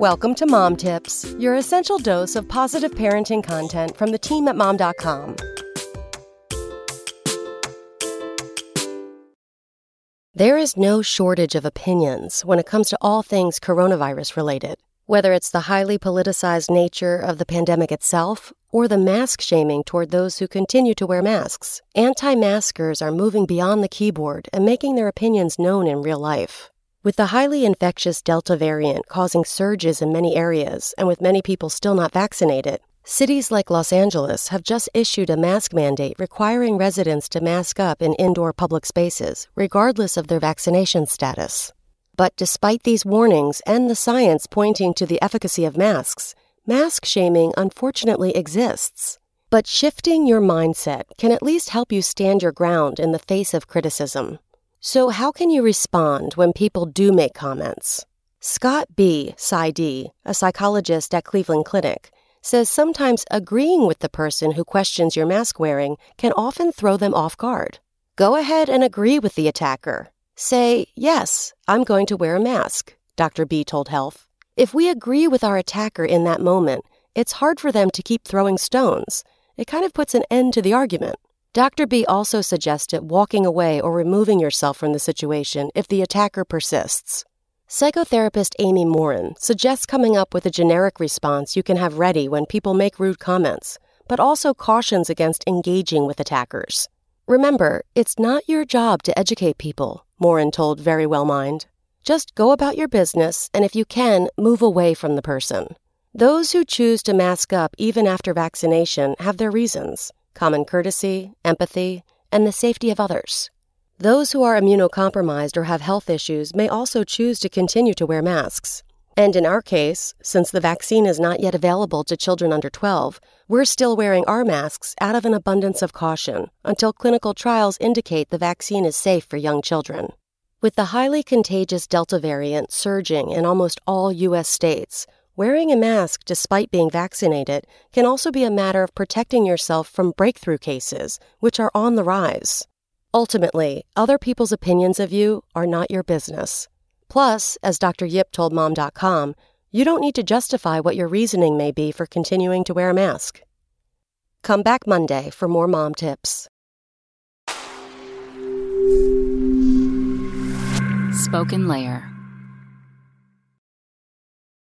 Welcome to Mom Tips, your essential dose of positive parenting content from the team at mom.com. There is no shortage of opinions when it comes to all things coronavirus related, whether it's the highly politicized nature of the pandemic itself or the mask shaming toward those who continue to wear masks. Anti maskers are moving beyond the keyboard and making their opinions known in real life. With the highly infectious Delta variant causing surges in many areas and with many people still not vaccinated, cities like Los Angeles have just issued a mask mandate requiring residents to mask up in indoor public spaces, regardless of their vaccination status. But despite these warnings and the science pointing to the efficacy of masks, mask shaming unfortunately exists. But shifting your mindset can at least help you stand your ground in the face of criticism. So, how can you respond when people do make comments? Scott Bea, PsyD, a psychologist at Cleveland Clinic, says sometimes agreeing with the person who questions your mask wearing can often throw them off guard. Go ahead and agree with the attacker. Say, Yes, I'm going to wear a mask, Dr. Bea told Health. If we agree with our attacker in that moment, it's hard for them to keep throwing stones. It kind of puts an end to the argument. Dr. Bea also suggested walking away or removing yourself from the situation if the attacker persists. Psychotherapist Amy Morin suggests coming up with a generic response you can have ready when people make rude comments, but also cautions against engaging with attackers. Remember, it's not your job to educate people, Morin told Verywell Mind. Just go about your business, and if you can, move away from the person. Those who choose to mask up even after vaccination have their reasons common courtesy, empathy, and the safety of others. Those who are immunocompromised or have health issues may also choose to continue to wear masks. And in our case, since the vaccine is not yet available to children under 12, we're still wearing our masks out of an abundance of caution until clinical trials indicate the vaccine is safe for young children. With the highly contagious Delta variant surging in almost all U.S. states, Wearing a mask despite being vaccinated can also be a matter of protecting yourself from breakthrough cases, which are on the rise. Ultimately, other people's opinions of you are not your business. Plus, as Dr. Yip told Mom.com, you don't need to justify what your reasoning may be for continuing to wear a mask. Come back Monday for more mom tips. SpokenLayer